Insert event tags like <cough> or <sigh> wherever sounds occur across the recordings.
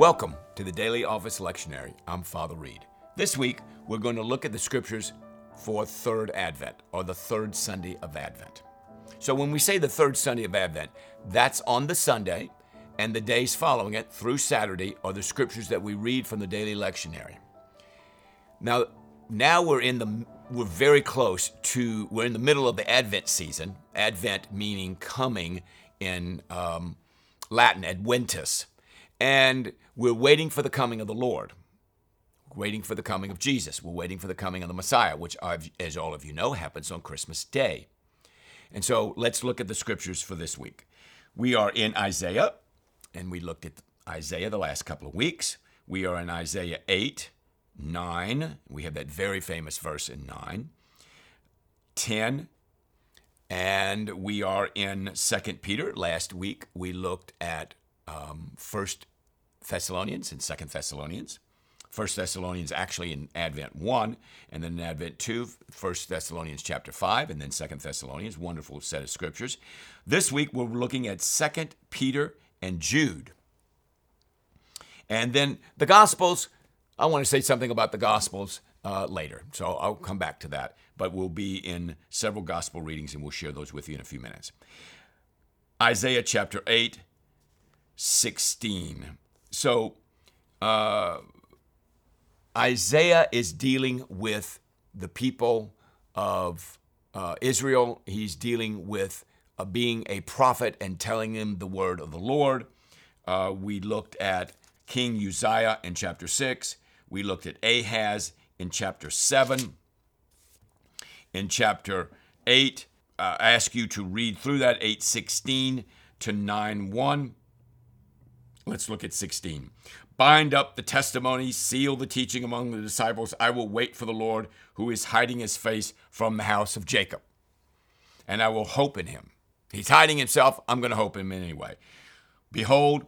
Welcome to the Daily Office Lectionary. I'm Father Reed. This week, we're going to look at the scriptures for Third Advent, or the third Sunday of Advent. So, when we say the third Sunday of Advent, that's on the Sunday, and the days following it through Saturday are the scriptures that we read from the daily lectionary. Now, now we're in the we're very close to we're in the middle of the Advent season. Advent meaning coming in um, Latin, adventus, and we're waiting for the coming of the Lord. Waiting for the coming of Jesus. We're waiting for the coming of the Messiah, which, as all of you know, happens on Christmas Day. And so let's look at the scriptures for this week. We are in Isaiah, and we looked at Isaiah the last couple of weeks. We are in Isaiah 8, 9. We have that very famous verse in 9. 10. And we are in 2 Peter. Last week we looked at um, 1 Thessalonians and 2 Thessalonians. 1 Thessalonians actually in Advent 1, and then in Advent 2, 1 Thessalonians chapter 5, and then 2 Thessalonians. Wonderful set of scriptures. This week we're looking at 2 Peter and Jude. And then the Gospels, I want to say something about the Gospels uh, later, so I'll come back to that. But we'll be in several Gospel readings and we'll share those with you in a few minutes. Isaiah chapter 8, 16. So, uh, Isaiah is dealing with the people of uh, Israel. He's dealing with uh, being a prophet and telling them the word of the Lord. Uh, we looked at King Uzziah in chapter 6. We looked at Ahaz in chapter 7. In chapter 8, uh, I ask you to read through that 8:16 to 9:1. Let's look at 16. Bind up the testimony, seal the teaching among the disciples. I will wait for the Lord who is hiding his face from the house of Jacob. And I will hope in him. He's hiding himself. I'm going to hope in him anyway. Behold,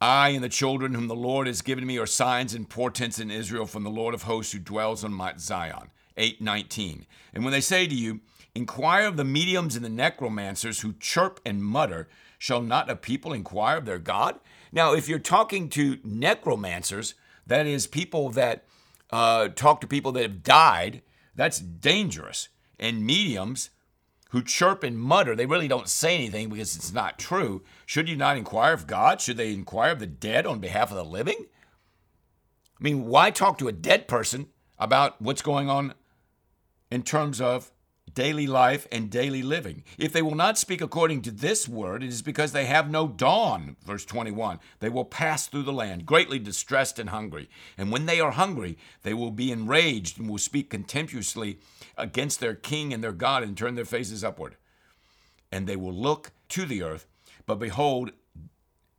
I and the children whom the Lord has given me are signs and portents in Israel from the Lord of hosts who dwells on Mount Zion. 8:19. And when they say to you, inquire of the mediums and the necromancers who chirp and mutter, shall not a people inquire of their God? Now, if you're talking to necromancers, that is people that uh, talk to people that have died, that's dangerous. And mediums who chirp and mutter, they really don't say anything because it's not true. Should you not inquire of God? Should they inquire of the dead on behalf of the living? I mean, why talk to a dead person about what's going on in terms of daily life and daily living. If they will not speak according to this word, it is because they have no dawn. Verse 21 They will pass through the land, greatly distressed and hungry. And when they are hungry, they will be enraged and will speak contemptuously against their king and their God and turn their faces upward. And they will look to the earth, but behold,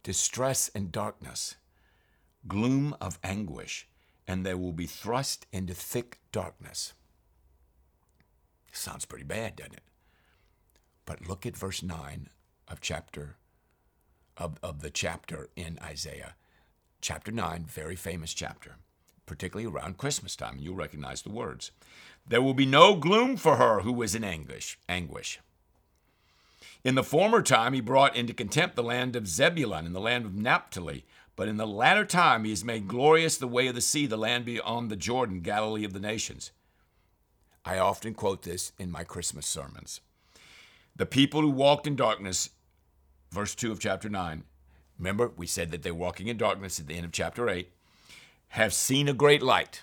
distress and darkness, gloom of anguish, and they will be thrust into thick darkness. Sounds pretty bad, doesn't it? But look at verse 9 of chapter of, of the chapter in Isaiah. Chapter 9, very famous chapter, particularly around Christmas time. You'll recognize the words. There will be no gloom for her who is in anguish, anguish. In the former time he brought into contempt the land of Zebulun and the land of Naphtali, but in the latter time he has made glorious the way of the sea, the land beyond the Jordan, Galilee of the nations. I often quote this in my Christmas sermons. The people who walked in darkness, verse 2 of chapter 9, remember we said that they're walking in darkness at the end of chapter 8, have seen a great light.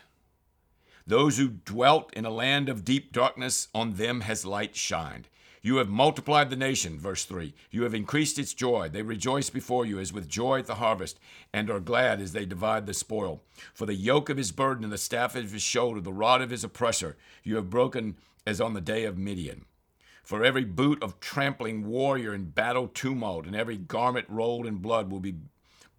Those who dwelt in a land of deep darkness, on them has light shined. You have multiplied the nation, verse 3. You have increased its joy. They rejoice before you as with joy at the harvest, and are glad as they divide the spoil. For the yoke of his burden and the staff of his shoulder, the rod of his oppressor, you have broken as on the day of Midian. For every boot of trampling warrior in battle tumult, and every garment rolled in blood will be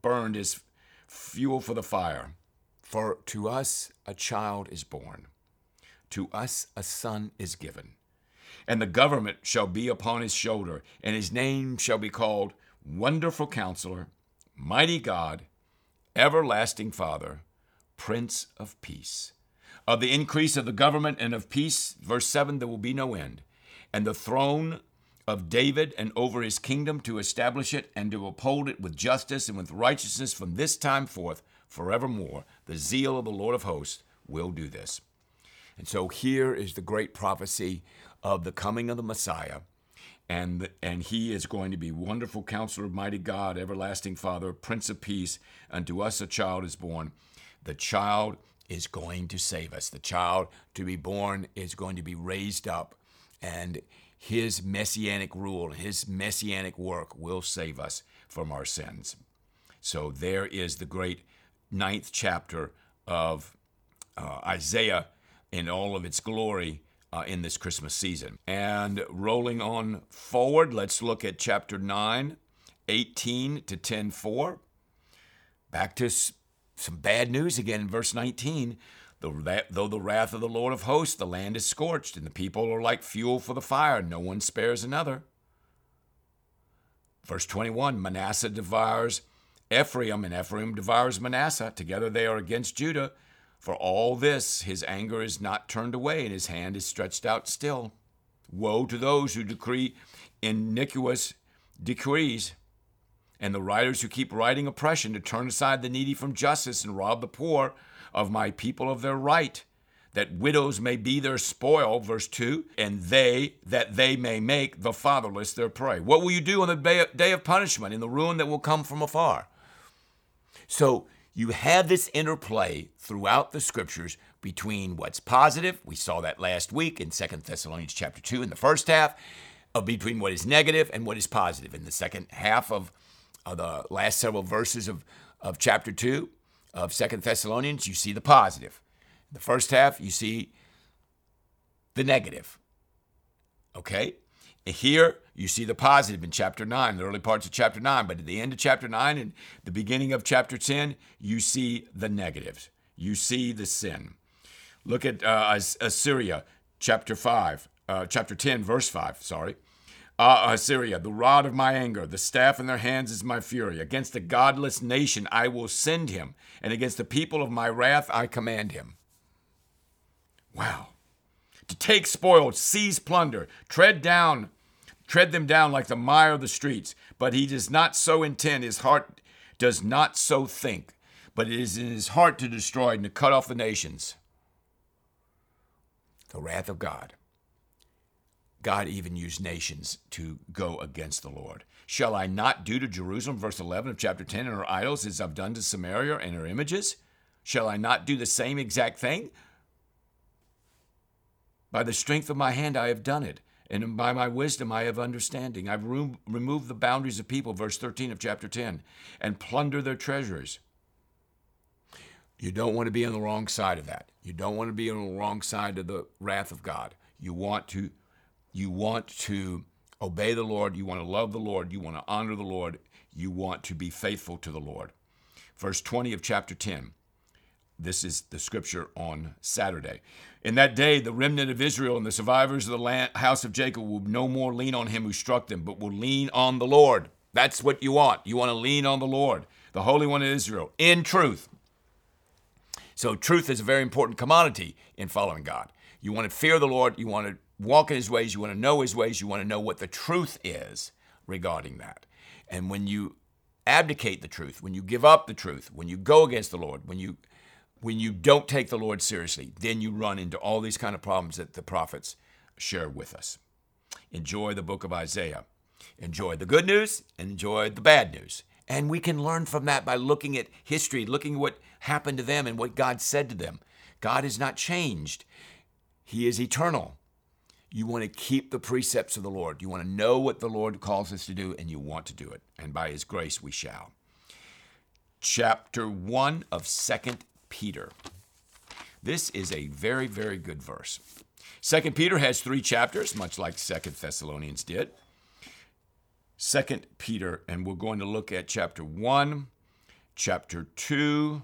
burned as fuel for the fire. For to us a child is born, to us a son is given and the government shall be upon his shoulder, and his name shall be called Wonderful Counselor, Mighty God, Everlasting Father, Prince of Peace. Of the increase of the government and of peace, verse 7, there will be no end. And the throne of David and over his kingdom to establish it and to uphold it with justice and with righteousness from this time forth forevermore. The zeal of the Lord of hosts will do this. And so here is the great prophecy of the coming of the Messiah. And, and he is going to be wonderful counselor, of mighty God, everlasting Father, Prince of Peace. Unto us a child is born. The child is going to save us. The child to be born is going to be raised up. And his messianic rule, his messianic work will save us from our sins. So there is the great ninth chapter of uh, Isaiah in all of its glory uh, in this Christmas season. And rolling on forward, let's look at chapter 9, 18 to 10 4. Back to some bad news again in verse 19. Though the wrath of the Lord of hosts, the land is scorched, and the people are like fuel for the fire, no one spares another. Verse 21 Manasseh devours Ephraim, and Ephraim devours Manasseh. Together they are against Judah. For all this, his anger is not turned away, and his hand is stretched out still. Woe to those who decree iniquitous decrees, and the writers who keep writing oppression to turn aside the needy from justice and rob the poor of my people of their right, that widows may be their spoil, verse 2, and they, that they may make the fatherless their prey. What will you do on the day of punishment in the ruin that will come from afar? So you have this interplay throughout the scriptures between what's positive, we saw that last week in Second Thessalonians chapter 2 in the first half, of between what is negative and what is positive. In the second half of, the last several verses of, of chapter 2, of Second Thessalonians, you see the positive. The first half, you see the negative. Okay? And here, you see the positive in chapter 9, the early parts of chapter 9. But at the end of chapter 9 and the beginning of chapter 10, you see the negatives. You see the sin. Look at uh, Assyria, chapter 5, uh, chapter 10, verse 5, sorry. Ah, Assyria, the rod of my anger, the staff in their hands is my fury. Against the godless nation I will send him, and against the people of my wrath I command him. Wow. To take spoil, seize plunder, tread down, tread them down like the mire of the streets. But he does not so intend, his heart does not so think, but it is in his heart to destroy and to cut off the nations. The wrath of God. God even used nations to go against the Lord. Shall I not do to Jerusalem, verse 11 of chapter 10, and her idols as I've done to Samaria and her images? Shall I not do the same exact thing? By the strength of my hand I have done it, and by my wisdom I have understanding. I've removed the boundaries of people, verse 13 of chapter 10, and plunder their treasures. You don't want to be on the wrong side of that. You don't want to be on the wrong side of the wrath of God. You want to you want to obey the Lord, you want to love the Lord, you want to honor the Lord, you want to be faithful to the Lord. Verse 20 of chapter 10. This is the scripture on Saturday. In that day, the remnant of Israel and the survivors of the land, house of Jacob will no more lean on him who struck them, but will lean on the Lord. That's what you want. You want to lean on the Lord, the Holy One of Israel, in truth. So, truth is a very important commodity in following God. You want to fear the Lord, you want to walk in his ways, you want to know his ways, you want to know what the truth is regarding that. And when you abdicate the truth, when you give up the truth, when you go against the Lord, when you when you don't take the Lord seriously, then you run into all these kind of problems that the prophets share with us. Enjoy the book of Isaiah. Enjoy the good news enjoy the bad news. And we can learn from that by looking at history, looking at what happened to them and what God said to them. God has not changed. He is eternal. You want to keep the precepts of the Lord. You want to know what the Lord calls us to do, and you want to do it. And by His grace, we shall. Chapter 1 of Second Peter. This is a very, very good verse. Second Peter has three chapters, much like Second Thessalonians did. Second Peter, and we're going to look at chapter 1, chapter 2,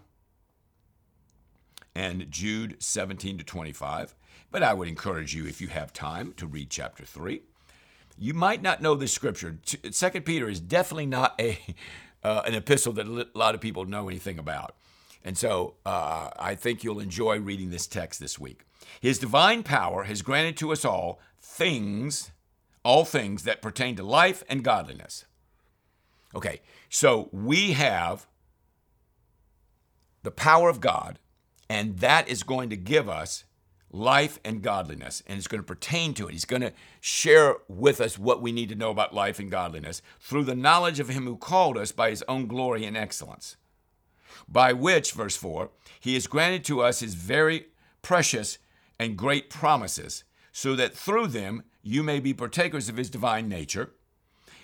and Jude 17 to 25. But I would encourage you, if you have time, to read chapter 3. You might not know this scripture. Second Peter is definitely not a <laughs> uh, an epistle that a lot of people know anything about. And so uh, I think you'll enjoy reading this text this week. His divine power has granted to us all things all things that pertain to life and godliness. Okay, so we have the power of God, and that is going to give us life and godliness, and it's going to pertain to it. He's going to share with us what we need to know about life and godliness through the knowledge of Him who called us by His own glory and excellence, by which, verse 4, He has granted to us His very precious and great promises, so that through them you may be partakers of His divine nature,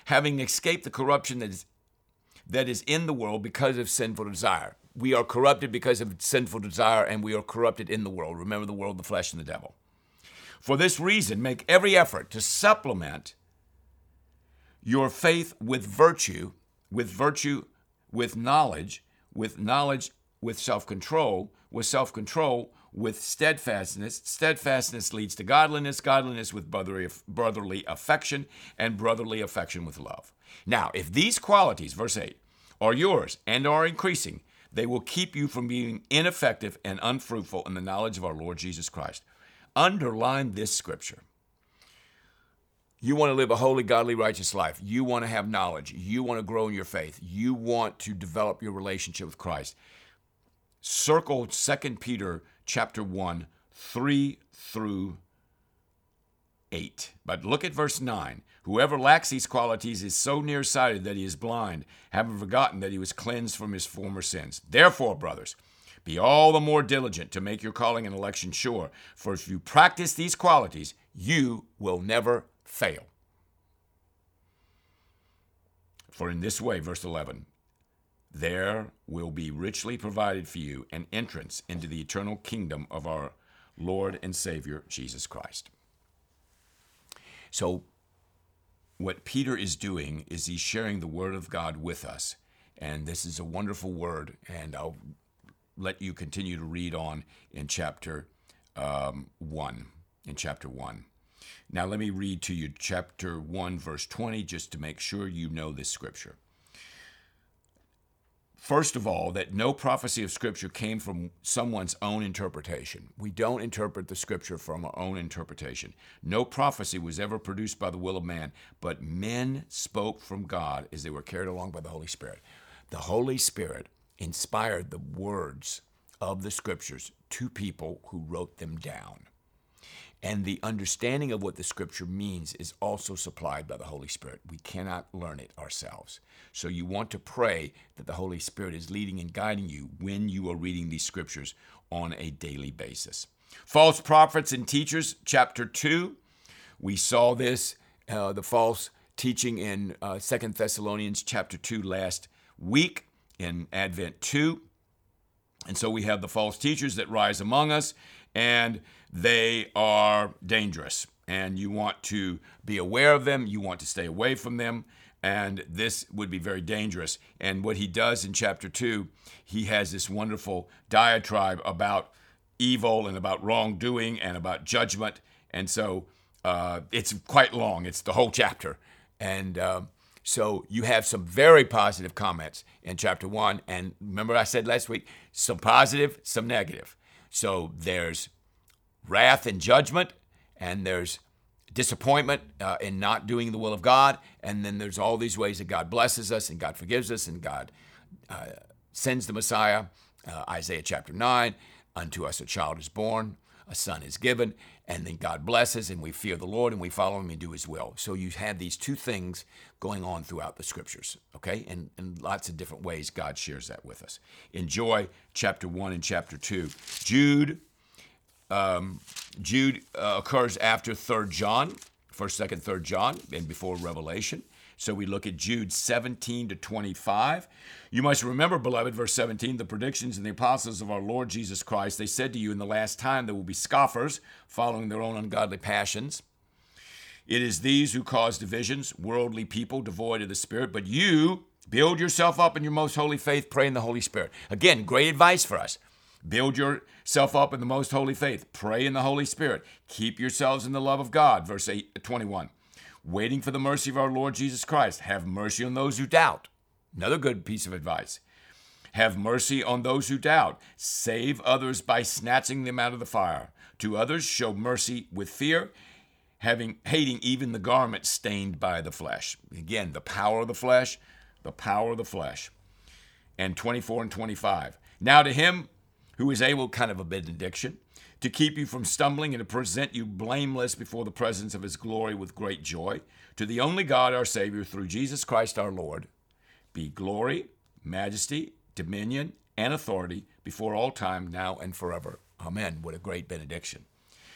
having escaped the corruption that is, that is in the world because of sinful desire we are corrupted because of sinful desire, and we are corrupted in the world. Remember the world, the flesh, and the devil. For this reason, make every effort to supplement your faith with virtue, with virtue, with knowledge, with knowledge, with self control, with self control, with steadfastness. Steadfastness leads to godliness, godliness with brotherly, brotherly affection, and brotherly affection with love. Now, if these qualities, verse 8, are yours and are increasing, they will keep you from being ineffective and unfruitful in the knowledge of our Lord Jesus Christ. Underline this scripture. You want to live a holy, godly, righteous life. You want to have knowledge. You want to grow in your faith. You want to develop your relationship with Christ. Circle 2 Peter chapter 1, 3 through 8. But look at verse 9. Whoever lacks these qualities is so nearsighted that he is blind, having forgotten that he was cleansed from his former sins. Therefore, brothers, be all the more diligent to make your calling and election sure, for if you practice these qualities, you will never fail. For in this way, verse 11, there will be richly provided for you an entrance into the eternal kingdom of our Lord and Savior, Jesus Christ. So, what Peter is doing is he's sharing the word of God with us. And this is a wonderful word. And I'll let you continue to read on in chapter um, 1. In chapter 1. Now, let me read to you chapter 1, verse 20, just to make sure you know this scripture. First of all, that no prophecy of Scripture came from someone's own interpretation. We don't interpret the Scripture from our own interpretation. No prophecy was ever produced by the will of man, but men spoke from God as they were carried along by the Holy Spirit. The Holy Spirit inspired the words of the Scriptures to people who wrote them down. And the understanding of what the scripture means is also supplied by the Holy Spirit. We cannot learn it ourselves. So you want to pray that the Holy Spirit is leading and guiding you when you are reading these scriptures on a daily basis. False prophets and teachers, chapter 2. We saw this, uh, the false teaching in uh, 2 Thessalonians chapter 2 last week in Advent 2. And so we have the false teachers that rise among us, and they are dangerous. And you want to be aware of them, you want to stay away from them, and this would be very dangerous. And what he does in chapter 2, he has this wonderful diatribe about evil and about wrongdoing and about judgment. And so uh, it's quite long, it's the whole chapter. And uh, so you have some very positive comments in chapter 1. And remember, I said last week some positive, some negative. So there's wrath and judgment, and there's disappointment uh, in not doing the will of God, and then there's all these ways that God blesses us and God forgives us and God uh, sends the Messiah. Uh, Isaiah chapter 9 Unto us a child is born, a son is given, and then God blesses, and we fear the Lord and we follow him and do his will. So you have these two things going on throughout the scriptures, okay? And in lots of different ways, God shares that with us. Enjoy chapter 1 and chapter 2. Jude um, Jude uh, occurs after Third John, first, second, third John, and before Revelation. So we look at Jude 17 to 25. You must remember, beloved, verse 17, the predictions and the apostles of our Lord Jesus Christ. They said to you, In the last time there will be scoffers, following their own ungodly passions. It is these who cause divisions, worldly people devoid of the Spirit. But you build yourself up in your most holy faith, pray in the Holy Spirit. Again, great advice for us. Build yourself up in the most holy faith. Pray in the Holy Spirit. Keep yourselves in the love of God. Verse 8, 21. Waiting for the mercy of our Lord Jesus Christ. Have mercy on those who doubt. Another good piece of advice. Have mercy on those who doubt. Save others by snatching them out of the fire. To others, show mercy with fear, having hating even the garment stained by the flesh. Again, the power of the flesh, the power of the flesh. And 24 and 25. Now to him who is able, kind of a benediction, to keep you from stumbling and to present you blameless before the presence of his glory with great joy, to the only God our Savior through Jesus Christ our Lord, be glory, majesty, dominion, and authority before all time, now and forever. Amen. What a great benediction.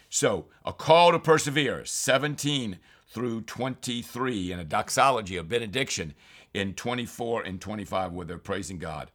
So, a call to persevere, 17 through 23, and a doxology, a benediction in 24 and 25, where they're praising God.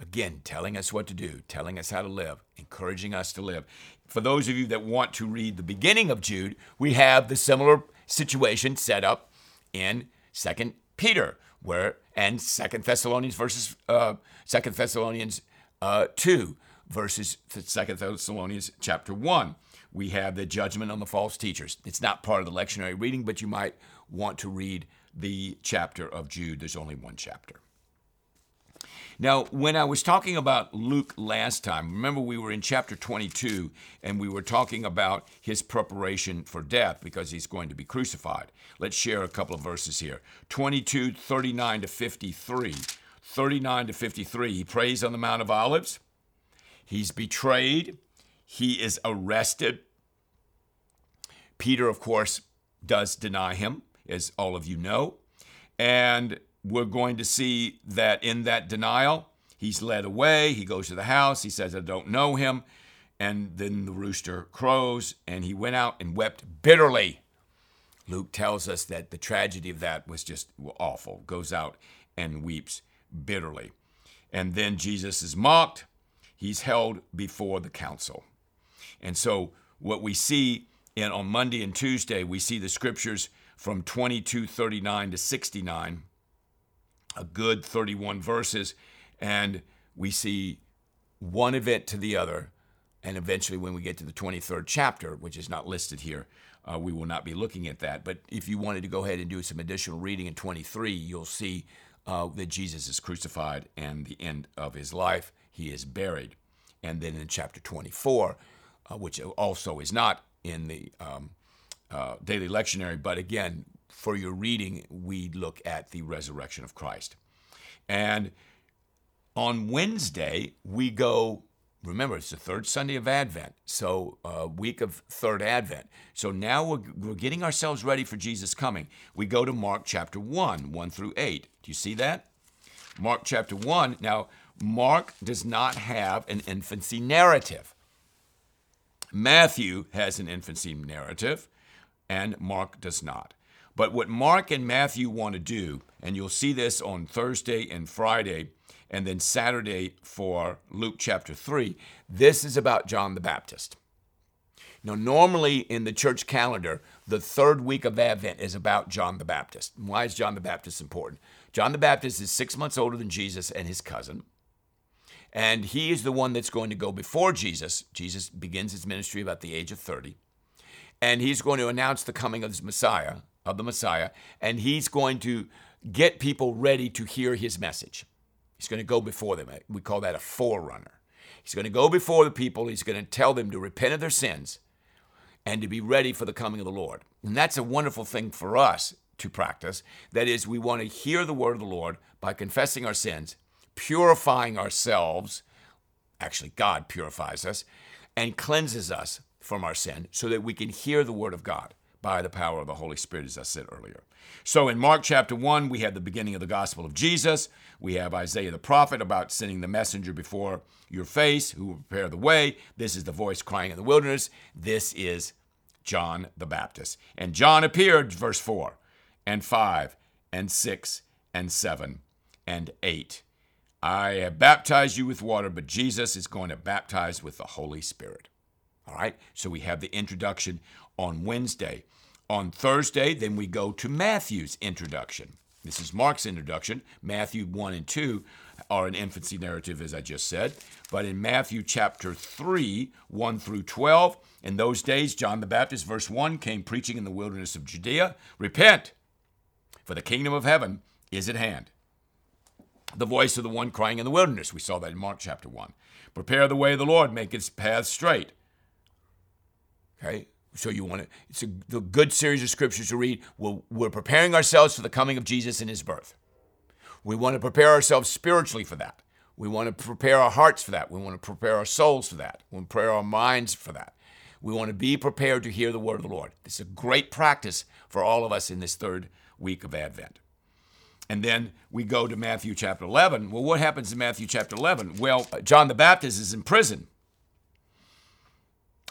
Again, telling us what to do, telling us how to live, encouraging us to live. For those of you that want to read the beginning of Jude, we have the similar situation set up in Second Peter, where and Second Thessalonians versus uh, Second Thessalonians uh, two verses Second Thessalonians chapter one we have the judgment on the false teachers. It's not part of the lectionary reading, but you might want to read the chapter of Jude. There's only one chapter. Now, when I was talking about Luke last time, remember we were in chapter 22 and we were talking about his preparation for death because he's going to be crucified. Let's share a couple of verses here 22, 39 to 53. 39 to 53, he prays on the Mount of Olives. He's betrayed. He is arrested. Peter, of course, does deny him, as all of you know. And we're going to see that in that denial, he's led away. He goes to the house. He says, I don't know him. And then the rooster crows, and he went out and wept bitterly. Luke tells us that the tragedy of that was just awful. Goes out and weeps bitterly. And then Jesus is mocked. He's held before the council. And so what we see in on Monday and Tuesday, we see the scriptures from 2239 to 69, a good 31 verses, and we see one event to the other. And eventually, when we get to the 23rd chapter, which is not listed here, uh, we will not be looking at that. But if you wanted to go ahead and do some additional reading in 23, you'll see uh, that Jesus is crucified and the end of his life. He is buried. And then in chapter 24, uh, which also is not in the um, uh, daily lectionary. But again, for your reading, we look at the resurrection of Christ. And on Wednesday, we go, remember, it's the third Sunday of Advent, so a uh, week of third Advent. So now we're, we're getting ourselves ready for Jesus coming. We go to Mark chapter 1, 1 through 8. Do you see that? Mark chapter 1. Now, Mark does not have an infancy narrative. Matthew has an infancy narrative, and Mark does not. But what Mark and Matthew want to do, and you'll see this on Thursday and Friday, and then Saturday for Luke chapter 3, this is about John the Baptist. Now, normally in the church calendar, the third week of Advent is about John the Baptist. Why is John the Baptist important? John the Baptist is six months older than Jesus and his cousin. And he is the one that's going to go before Jesus. Jesus begins his ministry about the age of 30. And he's going to announce the coming of his Messiah, of the Messiah, and he's going to get people ready to hear his message. He's going to go before them. We call that a forerunner. He's going to go before the people. He's going to tell them to repent of their sins and to be ready for the coming of the Lord. And that's a wonderful thing for us to practice. That is, we want to hear the word of the Lord by confessing our sins purifying ourselves. Actually, God purifies us and cleanses us from our sin so that we can hear the word of God by the power of the Holy Spirit, as I said earlier. So in Mark chapter 1, we have the beginning of the gospel of Jesus. We have Isaiah the prophet about sending the messenger before your face who will prepare the way. This is the voice crying in the wilderness. This is John the Baptist. And John appeared, verse 4 and 5 and 6 and 7 and 8 I have baptized you with water, but Jesus is going to baptize with the Holy Spirit. All right, so we have the introduction on Wednesday. On Thursday, then we go to Matthew's introduction. This is Mark's introduction. Matthew 1 and 2 are an infancy narrative, as I just said. But in Matthew chapter 3, 1 through 12, in those days, John the Baptist, verse 1, came preaching in the wilderness of Judea Repent, for the kingdom of heaven is at hand the voice of the one crying in the wilderness. We saw that in Mark chapter 1. Prepare the way of the Lord, make its path straight. Okay? So you want to, it's a the good series of scriptures to read. We're, we're preparing ourselves for the coming of Jesus and his birth. We want to prepare ourselves spiritually for that. We want to prepare our hearts for that. We want to prepare our souls for that. We want to prepare our minds for that. We want to be prepared to hear the word of the Lord. This is a great practice for all of us in this third week of Advent. And then we go to Matthew chapter 11. Well, what happens in Matthew chapter 11? Well, John the Baptist is in prison.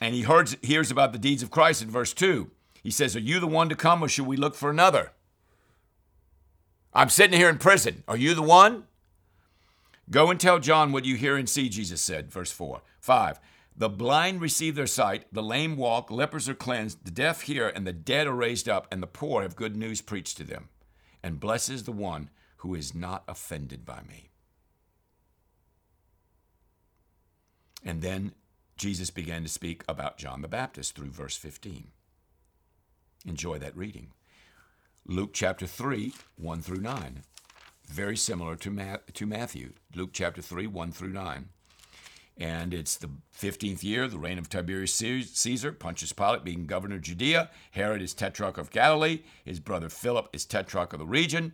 And he hears, about the deeds of Christ in verse 2. He says, Are you the one to come, or should we look for another? I'm sitting here in prison. Are you the one? Go and tell John what you hear and see, Jesus said, verse 4. 5. The blind receive their sight, the lame walk, lepers are cleansed, the deaf hear, and the dead are raised up, and the poor have good news preached to them. And blesses the one who is not offended by me. And then Jesus began to speak about John the Baptist through verse 15. Enjoy that reading. Luke chapter 3, 1 through 9. Very similar to, Ma- to Matthew. Luke chapter 3, 1 through 9. And it's the 15th year, the reign of Tiberius Caesar, Pontius Pilate being governor of Judea. Herod is tetrarch of Galilee. His brother Philip is tetrarch of the region.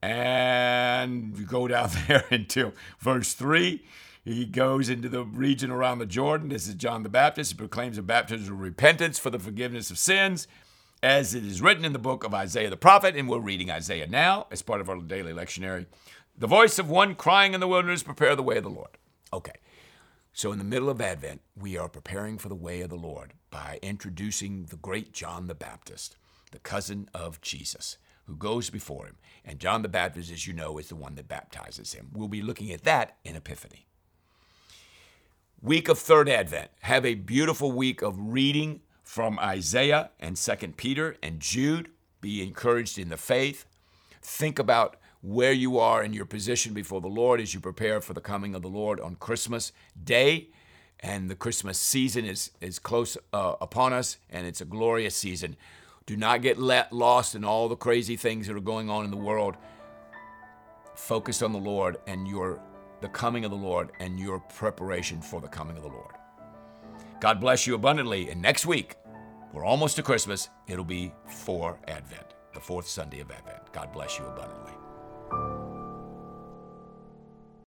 And you go down <laughs> there into verse 3. He goes into the region around the Jordan. This is John the Baptist. He proclaims a baptism of repentance for the forgiveness of sins, as it is written in the book of Isaiah the prophet. And we're reading Isaiah now as part of our daily lectionary. The voice of one crying in the wilderness, prepare the way of the Lord. Okay. So, in the middle of Advent, we are preparing for the way of the Lord by introducing the great John the Baptist, the cousin of Jesus, who goes before him. And John the Baptist, as you know, is the one that baptizes him. We'll be looking at that in Epiphany. Week of Third Advent. Have a beautiful week of reading from Isaiah and Second Peter and Jude. Be encouraged in the faith. Think about where you are in your position before the Lord as you prepare for the coming of the Lord on Christmas Day. And the Christmas season is, is close uh, upon us, and it's a glorious season. Do not get let lost in all the crazy things that are going on in the world. Focus on the Lord and your the coming of the Lord and your preparation four the coming of the Lord. God bless you abundantly. And next week, we're almost to Christmas. It'll be for Advent, the fourth Sunday of Advent. God bless you abundantly.